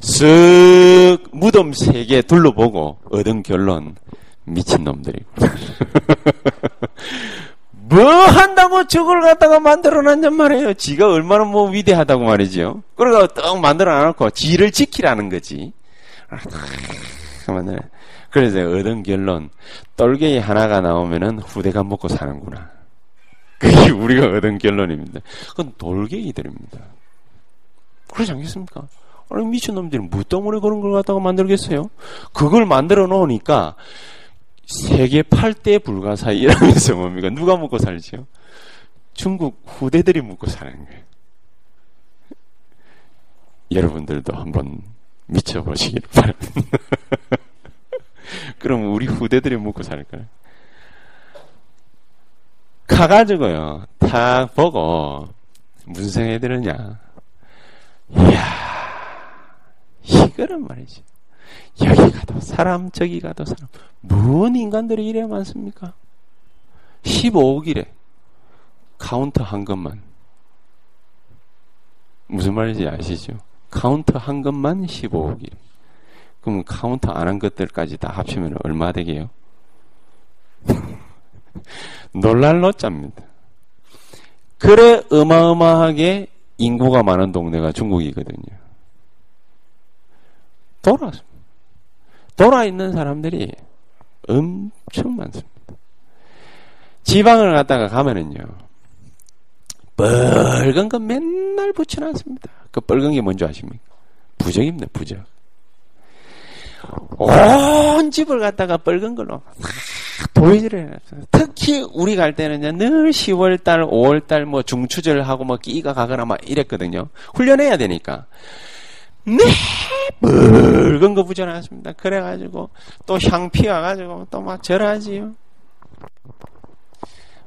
쓱 무덤 세 개 둘러보고 얻은 결론 미친놈들이고. (laughs) 뭐 한다고 저걸 갖다가 만들어 놨냔 말이에요. 지가 얼마나 뭐 위대하다고 말이죠. 그러고 떡 만들어 놔놓고 지를 지키라는 거지. 그래서 얻은 결론, 떨개이 하나가 나오면은 후대가 먹고 사는구나. 그게 우리가 얻은 결론입니다. 그건 돌개이들입니다. 그러지 않겠습니까? 아니, 미친놈들이 뭐 때문에 그런 걸 갖다가 만들겠어요? 그걸 만들어 놓으니까 세계 8대 불가사의 이라면서 (laughs) 뭡니까? 누가 먹고 살지요? 중국 후대들이 먹고 사는 거예요. 여러분들도 한번 미쳐보시길 바랍니다. (laughs) 그럼 우리 후대들이 먹고 살까요? 가가지고요, 탁 보고, 무슨 생각이 들었냐. 이야, 이거란 말이지. 여기 가도 사람, 저기 가도 사람. 뭔 인간들이 이래 많습니까? 15억이래. 카운트 한 것만. 무슨 말인지 아시죠? 카운트 한 것만 15억이래. 그럼 카운트 안 한 것들까지 다 합치면 얼마 되게요? (laughs) 놀랄 노자입니다. 그래 어마어마하게 인구가 많은 동네가 중국이거든요. 돌아왔습니다. 돌아 있는 사람들이 엄청 많습니다. 지방을 갔다가 가면은요, 빨간 거 맨날 붙여놨습니다. 그 빨간 게 뭔지 아십니까? 부적입니다, 부적. 온 집을 갖다가 빨간 걸로 도의지를 해놨어요. 특히 우리 갈 때는요, 늘 10월달, 5월달 뭐 중추절하고 뭐 끼가 가거나 막 이랬거든요. 훈련해야 되니까. 네, 붉은 거 붙여놨습니다. 그래가지고 또 향 피워가지고 또 막 절하지요.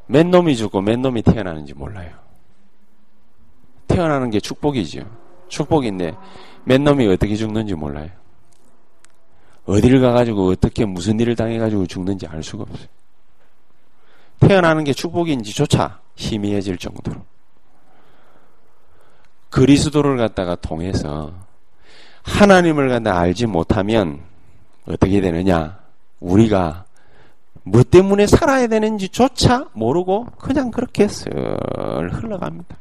맨 놈이 죽고 맨 놈이 태어나는지 몰라요. 태어나는 게 축복이죠. 축복인데 맨 놈이 어떻게 죽는지 몰라요. 어디를 가가지고 어떻게 무슨 일을 당해가지고 죽는지 알 수가 없어요. 태어나는 게 축복인지조차 희미해질 정도로. 그리스도를 갖다가 통해서 하나님을 갖다 알지 못하면 어떻게 되느냐? 우리가 뭐 때문에 살아야 되는지조차 모르고 그냥 그렇게 슬 흘러갑니다.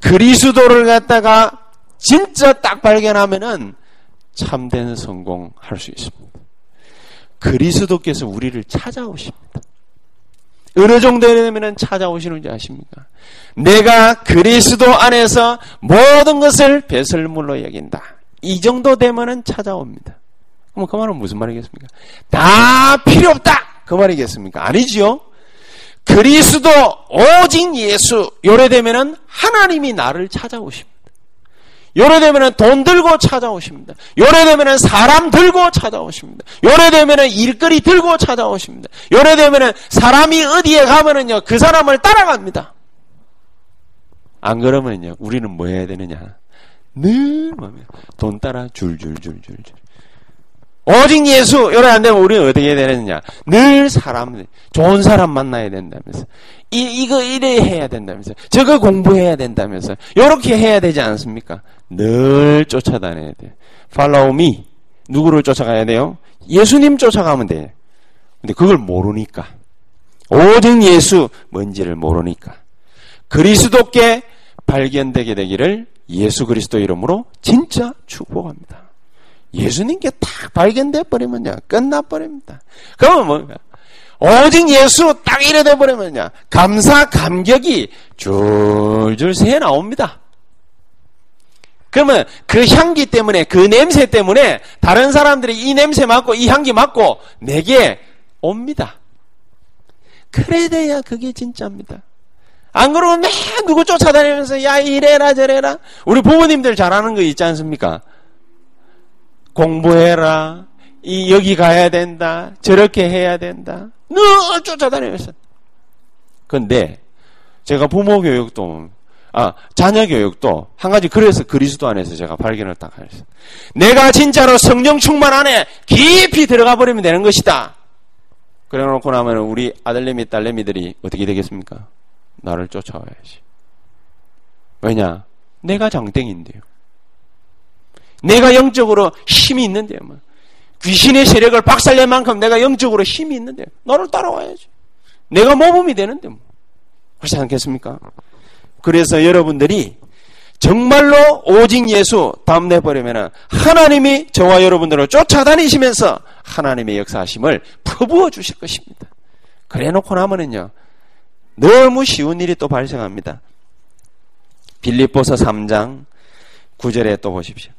그리스도를 갖다가 진짜 딱 발견하면은 참된 성공할 수 있습니다. 그리스도께서 우리를 찾아오십니다. 어느 정도 되면 찾아오시는지 아십니까? 내가 그리스도 안에서 모든 것을 배설물로 여긴다. 이 정도 되면은 찾아옵니다. 그럼 그 말은 무슨 말이겠습니까? 다 필요 없다! 그 말이겠습니까? 아니지요? 그리스도 오직 예수 요래 되면은 하나님이 나를 찾아오십니다. 요래 되면은 돈 들고 찾아오십니다. 요래 되면은 사람 들고 찾아오십니다. 요래 되면은 일거리 들고 찾아오십니다. 요래 되면은 사람이 어디에 가면은요 그 사람을 따라갑니다. 안 그러면요 우리는 뭐 해야 되느냐? 늘돈 따라 줄줄줄줄줄. 오직 예수 요래 안 되면 우리는 어떻게 해야 되느냐? 늘 사람 좋은 사람 만나야 된다면서 이 이거 이래 해야 된다면서 저거 공부해야 된다면서 요렇게 해야 되지 않습니까? 늘 쫓아다녀야 돼. Follow me. 누구를 쫓아가야 돼요? 예수님 쫓아가면 돼. 근데 그걸 모르니까 오직 예수 뭔지를 모르니까 그리스도께 발견되게 되기를 예수 그리스도 이름으로 진짜 축복합니다. 예수님께 딱 발견돼 버리면요 끝나 버립니다. 그러면 뭔가 오직 예수 딱 이래 돼 버리면요 감사 감격이 줄줄 새 나옵니다. 그러면 그 향기 때문에 그 냄새 때문에 다른 사람들이 이 냄새 맡고 이 향기 맡고 내게 옵니다. 그래 돼야 그게 진짜입니다. 안 그러면 매 누구 쫓아다니면서 야 이래라 저래라 우리 부모님들 잘하는 거 있지 않습니까? 공부해라. 이 여기 가야 된다. 저렇게 해야 된다. 늘 쫓아다니면서. 근데 제가 부모 교육도 아 자녀 교육도 한 가지 그래서 그리스도 안에서 제가 발견을 딱 했어요. 내가 진짜로 성령 충만 안에 깊이 들어가 버리면 되는 것이다. 그래놓고 나면 우리 아들내미 딸내미들이 어떻게 되겠습니까? 나를 쫓아와야지. 왜냐? 내가 장땡인데요. 내가 영적으로 힘이 있는데요. 뭐. 귀신의 세력을 박살낼 만큼 내가 영적으로 힘이 있는데 너를 따라와야지. 내가 모범이 되는데 뭐. 그렇지 않겠습니까? 그래서 여러분들이 정말로 오직 예수 다음 내버리면 하나님이 저와 여러분들을 쫓아다니시면서 하나님의 역사하심을 퍼부어 주실 것입니다. 그래 놓고 나면은요. 너무 쉬운 일이 또 발생합니다. 빌립보서 3장 9절에 또 보십시오.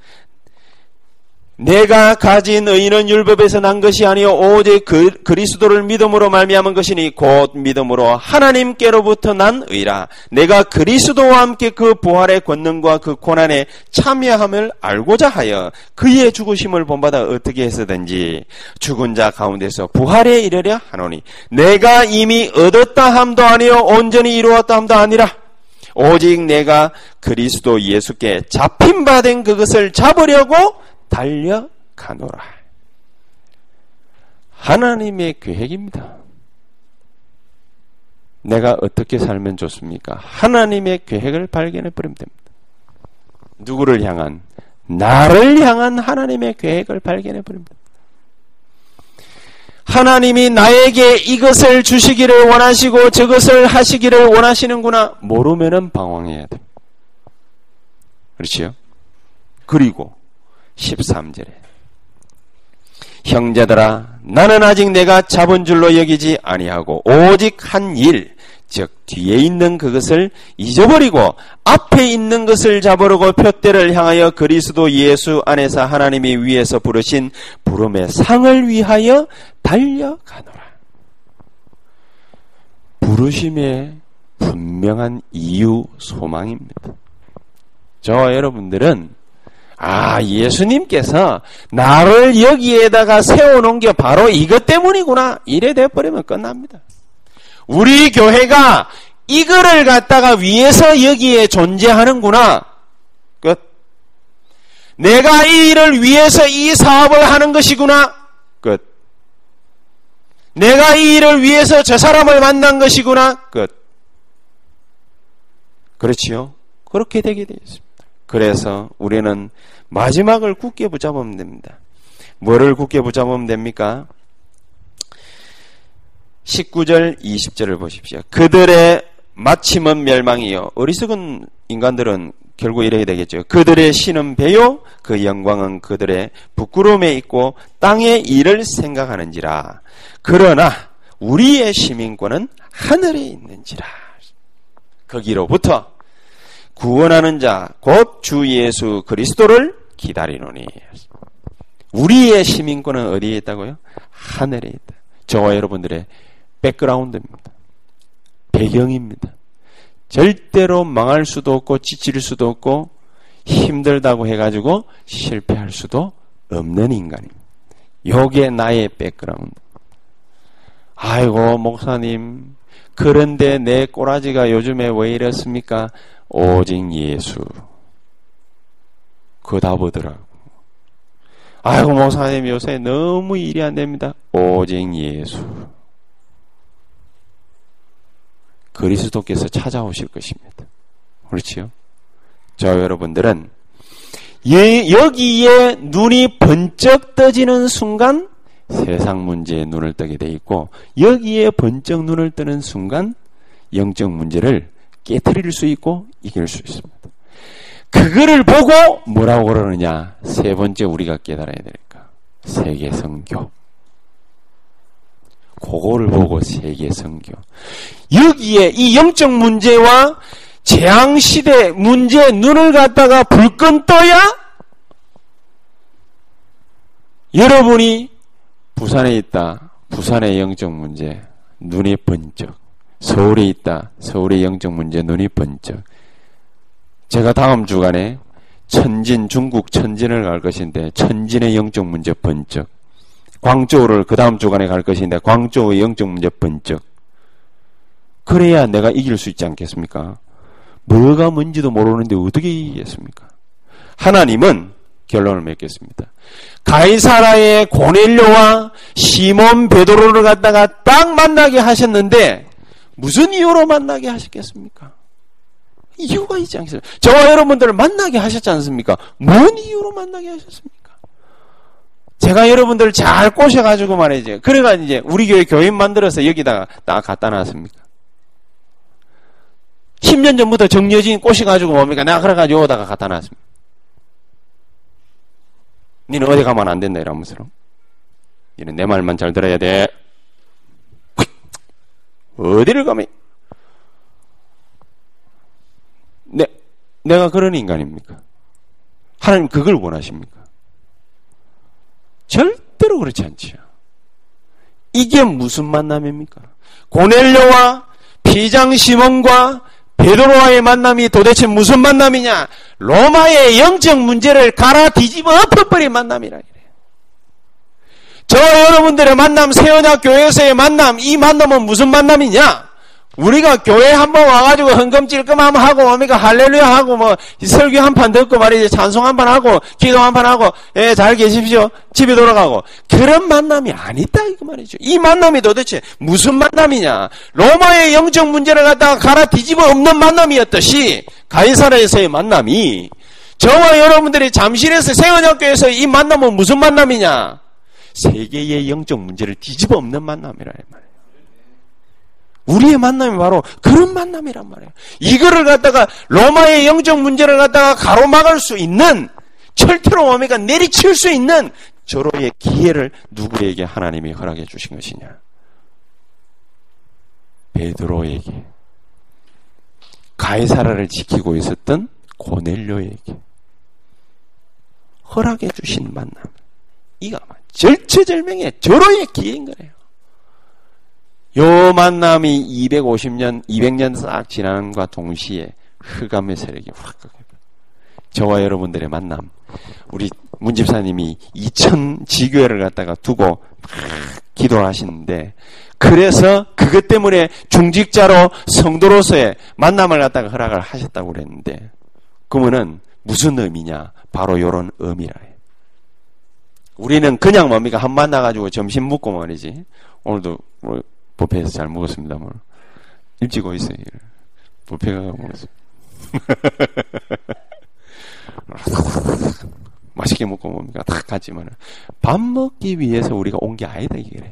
내가 가진 의인은 율법에서 난 것이 아니요 오직 그, 그리스도를 믿음으로 말미암은 것이니 곧 믿음으로 하나님께로부터 난 의라. 내가 그리스도와 함께 그 부활의 권능과 그 고난에 참여함을 알고자 하여 그의 죽으심을 본받아 어떻게 해서든지 죽은 자 가운데서 부활에 이르려 하노니 내가 이미 얻었다 함도 아니요 온전히 이루었다 함도 아니라 오직 내가 그리스도 예수께 잡힌 바 된 그것을 잡으려고 달려가노라. 하나님의 계획입니다. 내가 어떻게 살면 좋습니까? 하나님의 계획을 발견해 버리면 됩니다. 누구를 향한? 나를 향한 하나님의 계획을 발견해 버립니다. 하나님이 나에게 이것을 주시기를 원하시고 저것을 하시기를 원하시는구나 모르면은 방황해야 됩니다. 그렇지요? 그리고 13절에 형제들아 나는 아직 내가 잡은 줄로 여기지 아니하고 오직 한 일, 즉 뒤에 있는 그것을 잊어버리고 앞에 있는 것을 잡으려고 표대를 향하여 그리스도 예수 안에서 하나님이 위에서 부르신 부름의 상을 위하여 달려가노라. 부르심의 분명한 이유 소망입니다. 저와 여러분들은 아, 예수님께서 나를 여기에다가 세워놓은 게 바로 이것 때문이구나. 이래 돼버리면 끝납니다. 우리 교회가 이거를 갖다가 위해서 여기에 존재하는구나. 끝. 내가 이 일을 위해서 이 사업을 하는 것이구나. 끝. 내가 이 일을 위해서 저 사람을 만난 것이구나. 끝. 그렇지요? 그렇게 되게 되어 있습니다. 그래서 우리는 마지막을 굳게 붙잡으면 됩니다. 뭐를 굳게 붙잡으면 됩니까? 19절, 20절을 보십시오. 그들의 마침은 멸망이요. 어리석은 인간들은 결국 이래야 되겠죠. 그들의 신은 배요, 그 영광은 그들의 부끄러움에 있고 땅의 일을 생각하는지라. 그러나 우리의 시민권은 하늘에 있는지라. 거기로부터 구원하는 자, 곧 주 예수 그리스도를 기다리노니. 우리의 시민권은 어디에 있다고요? 하늘에 있다. 저와 여러분들의 백그라운드입니다. 배경입니다. 절대로 망할 수도 없고 지칠 수도 없고 힘들다고 해가지고 실패할 수도 없는 인간입니다. 요게 나의 백그라운드. 아이고, 목사님. 그런데 내 꼬라지가 요즘에 왜 이렇습니까? 오직 예수. 그 답하더라고. 아이고, 목사님 요새 너무 일이 안 됩니다. 오직 예수. 그리스도께서 찾아오실 것입니다. 그렇지요? 저 여러분들은 여기에 눈이 번쩍 떠지는 순간 세상 문제에 눈을 뜨게 돼 있고 여기에 번쩍 눈을 뜨는 순간 영적 문제를 깨뜨릴 수 있고 이길 수 있습니다. 그거를 보고 뭐라고 그러느냐? 세 번째 우리가 깨달아야 될까? 세계 성교. 그거를 보고 세계 성교. 여기에 이 영적 문제와 재앙 시대 문제 눈을 갖다가 불끈 떠야 여러분이 부산에 있다. 부산의 영적 문제 눈이 번쩍. 서울에 있다. 서울의 영적 문제 눈이 번쩍. 제가 다음 주간에 천진 중국 천진을 갈 것인데 천진의 영적 문제 번쩍. 광저우를 그 다음 주간에 갈 것인데 광저우의 영적 문제 번쩍. 그래야 내가 이길 수 있지 않겠습니까? 뭐가 뭔지도 모르는데 어떻게 이기겠습니까? 하나님은 결론을 맺겠습니다. 가이사라의 고넬료와 시몬 베드로를 갖다가 딱 만나게 하셨는데 무슨 이유로 만나게 하셨겠습니까? 이유가 있지 않겠습니까? 저와 여러분들을 만나게 하셨지 않습니까? 뭔 이유로 만나게 하셨습니까? 제가 여러분들을 잘 꼬셔가지고 말이죠. 그래가 이제 우리 교회 교인 만들어서 여기다가 딱 갖다 놨습니까? 10년 전부터 정여진 꼬셔가지고 뭡니까? 내가 그래가지고 여기다가 갖다 놨습니다. 니는 어디 가면 안 된다 이러면서 니는 내 말만 잘 들어야 돼. 어디를 가면 내, 내가 그런 인간입니까? 하나님 그걸 원하십니까? 절대로 그렇지 않지요. 이게 무슨 만남입니까? 고넬료와 피장 시몬과 베드로와의 만남이 도대체 무슨 만남이냐? 로마의 영적 문제를 갈아 뒤집어 엎어버린 만남이라. 저 여러분들의 만남, 세원학 교회에서의 만남, 이 만남은 무슨 만남이냐? 우리가 교회 한 번 와가지고 헌금찔끔 한번 하고 뭡니까 할렐루야 하고 뭐 설교 한 판 듣고 말이지 찬송 한 판 하고 기도 한 판 하고 예 잘 계십시오. 집에 돌아가고. 그런 만남이 아니다 이거 말이죠. 이 만남이 도대체 무슨 만남이냐? 로마의 영적 문제를 갖다가 갈아 뒤집어 없는 만남이었듯이 가이사라에서의 만남이 저와 여러분들이 잠실에서 세원학교에서 이 만남은 무슨 만남이냐 세계의 영적 문제를 뒤집어 없는 만남이라 말이에요. 우리의 만남이 바로 그런 만남이란 말이에요. 이거를 갖다가 로마의 영적 문제를 갖다가 가로막을 수 있는 철퇴로 뭡니까 내리칠 수 있는 저로의 기회를 누구에게 하나님이 허락해 주신 것이냐? 베드로에게 가이사라를 지키고 있었던 고넬료에게 허락해 주신 만남. 이가 절체절명의 저로의 기회인 거예요. 요 만남이 250년, 200년 싹 지나는과 동시에 흑암의 세력이 확. 저와 여러분들의 만남. 우리 문집사님이 2000 지교회를 갖다가 두고 기도하시는데 그래서 그것 때문에 중직자로 성도로서의 만남을 갖다가 허락을 하셨다고 그랬는데 그러면은 무슨 의미냐? 바로 요런 의미라. 우리는 그냥 뭡니까? 한 만나가지고 점심 먹고 말이지. 오늘도 뭐 부페에서 잘 먹었습니다. 뭐. 일찍 오 있어요. 부페가 먹었어요. 맛있게 먹고 뭡니까? 다 갔지만 밥 먹기 위해서 우리가 온 게 아니다 이게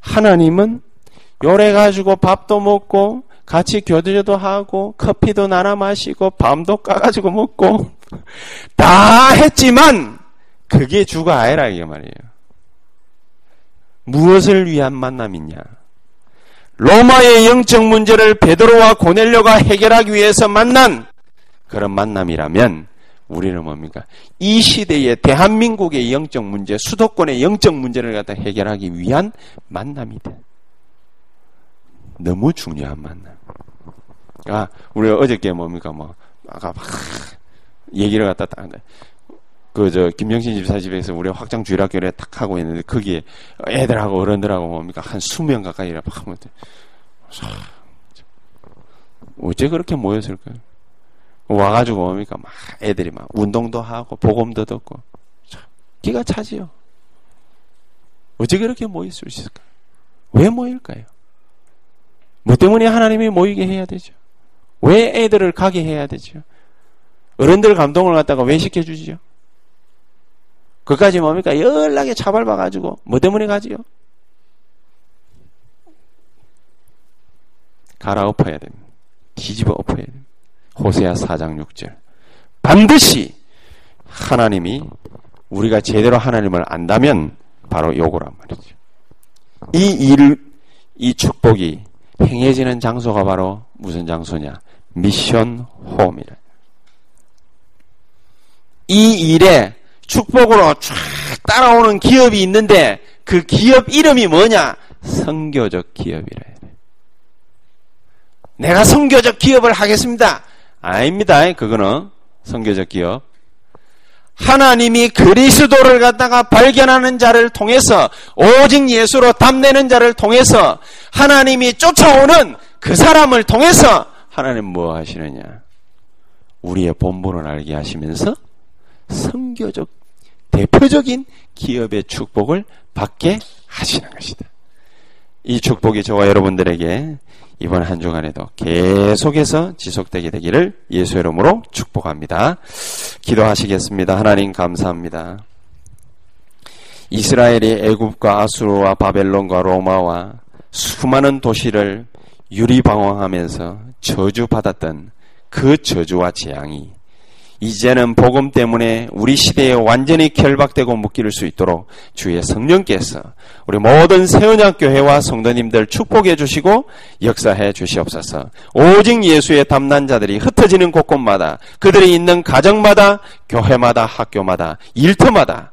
하나님은 요래 가지고 밥도 먹고 같이 교제도 하고 커피도 나눠 마시고 밤도 까가지고 먹고 (laughs) 다 했지만 그게 주가 아니라 이게 말이에요. 무엇을 위한 만남이냐? 로마의 영적 문제를 베드로와 고넬료가 해결하기 위해서 만난 그런 만남이라면 우리는 뭡니까? 이 시대의 대한민국의 영적 문제, 수도권의 영적 문제를 갖다 해결하기 위한 만남이다. 너무 중요한 만남. 아, 우리 어저께 뭡니까? 뭐, 아까 막 얘기를 갖다 딱, 그, 저, 김영신 집사 집에서 우리 확장 주일학교를 딱 하고 있는데, 거기에 애들하고 어른들하고 뭡니까? 한 수명 가까이 막 하면 돼. 어째 그렇게 모였을까요? 와가지고 뭡니까? 막 애들이 막 운동도 하고, 복음도 듣고. 기가 차지요. 어째 그렇게 모일 수 있을까요? 왜 모일까요? 뭐 때문에 하나님이 모이게 해야 되죠? 왜 애들을 가게 해야 되죠? 어른들 감동을 갖다가 왜 시켜주지요? 그까지 뭡니까? 연락에 차밟아가지고, 뭐 때문에 가지요? 갈아엎어야 됩니다. 뒤집어 엎어야 됩니다. 호세아 4장 6절. 반드시 하나님이 우리가 제대로 하나님을 안다면 바로 요거란 말이죠. 이 일, 이 축복이 행해지는 장소가 바로 무슨 장소냐? 미션 홈이라. 이 일에 축복으로 쫙 따라오는 기업이 있는데 그 기업 이름이 뭐냐? 성교적 기업이라. 내가 성교적 기업을 하겠습니다. 아닙니다. 그거는 성교적 기업. 하나님이 그리스도를 갖다가 발견하는 자를 통해서 오직 예수로 담내는 자를 통해서 하나님이 쫓아오는 그 사람을 통해서 하나님 뭐 하시느냐? 우리의 본분을 알게 하시면서 성교적 대표적인 기업의 축복을 받게 하시는 것이다. 이 축복이 저와 여러분들에게 이번 한 주간에도 계속해서 지속되게 되기를 예수 이름으로 축복합니다. 기도하시겠습니다. 하나님 감사합니다. 이스라엘이 애굽과 아수르와 바벨론과 로마와 수많은 도시를 유리방황하면서 저주받았던 그 저주와 재앙이 이제는 복음 때문에 우리 시대에 완전히 결박되고 묶일 수 있도록 주의 성령께서 우리 모든 세언약 교회와 성도님들 축복해 주시고 역사해 주시옵소서. 오직 예수의 담난 자들이 흩어지는 곳곳마다 그들이 있는 가정마다 교회마다 학교마다 일터마다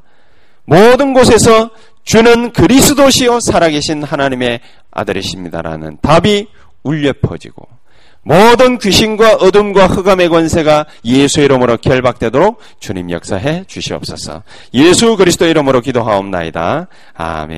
모든 곳에서 주는 그리스도시요 살아계신 하나님의 아들이십니다라는 답이 울려 퍼지고 모든 귀신과 어둠과 흑암의 권세가 예수 이름으로 결박되도록 주님 역사해 주시옵소서. 예수 그리스도 이름으로 기도하옵나이다. 아멘.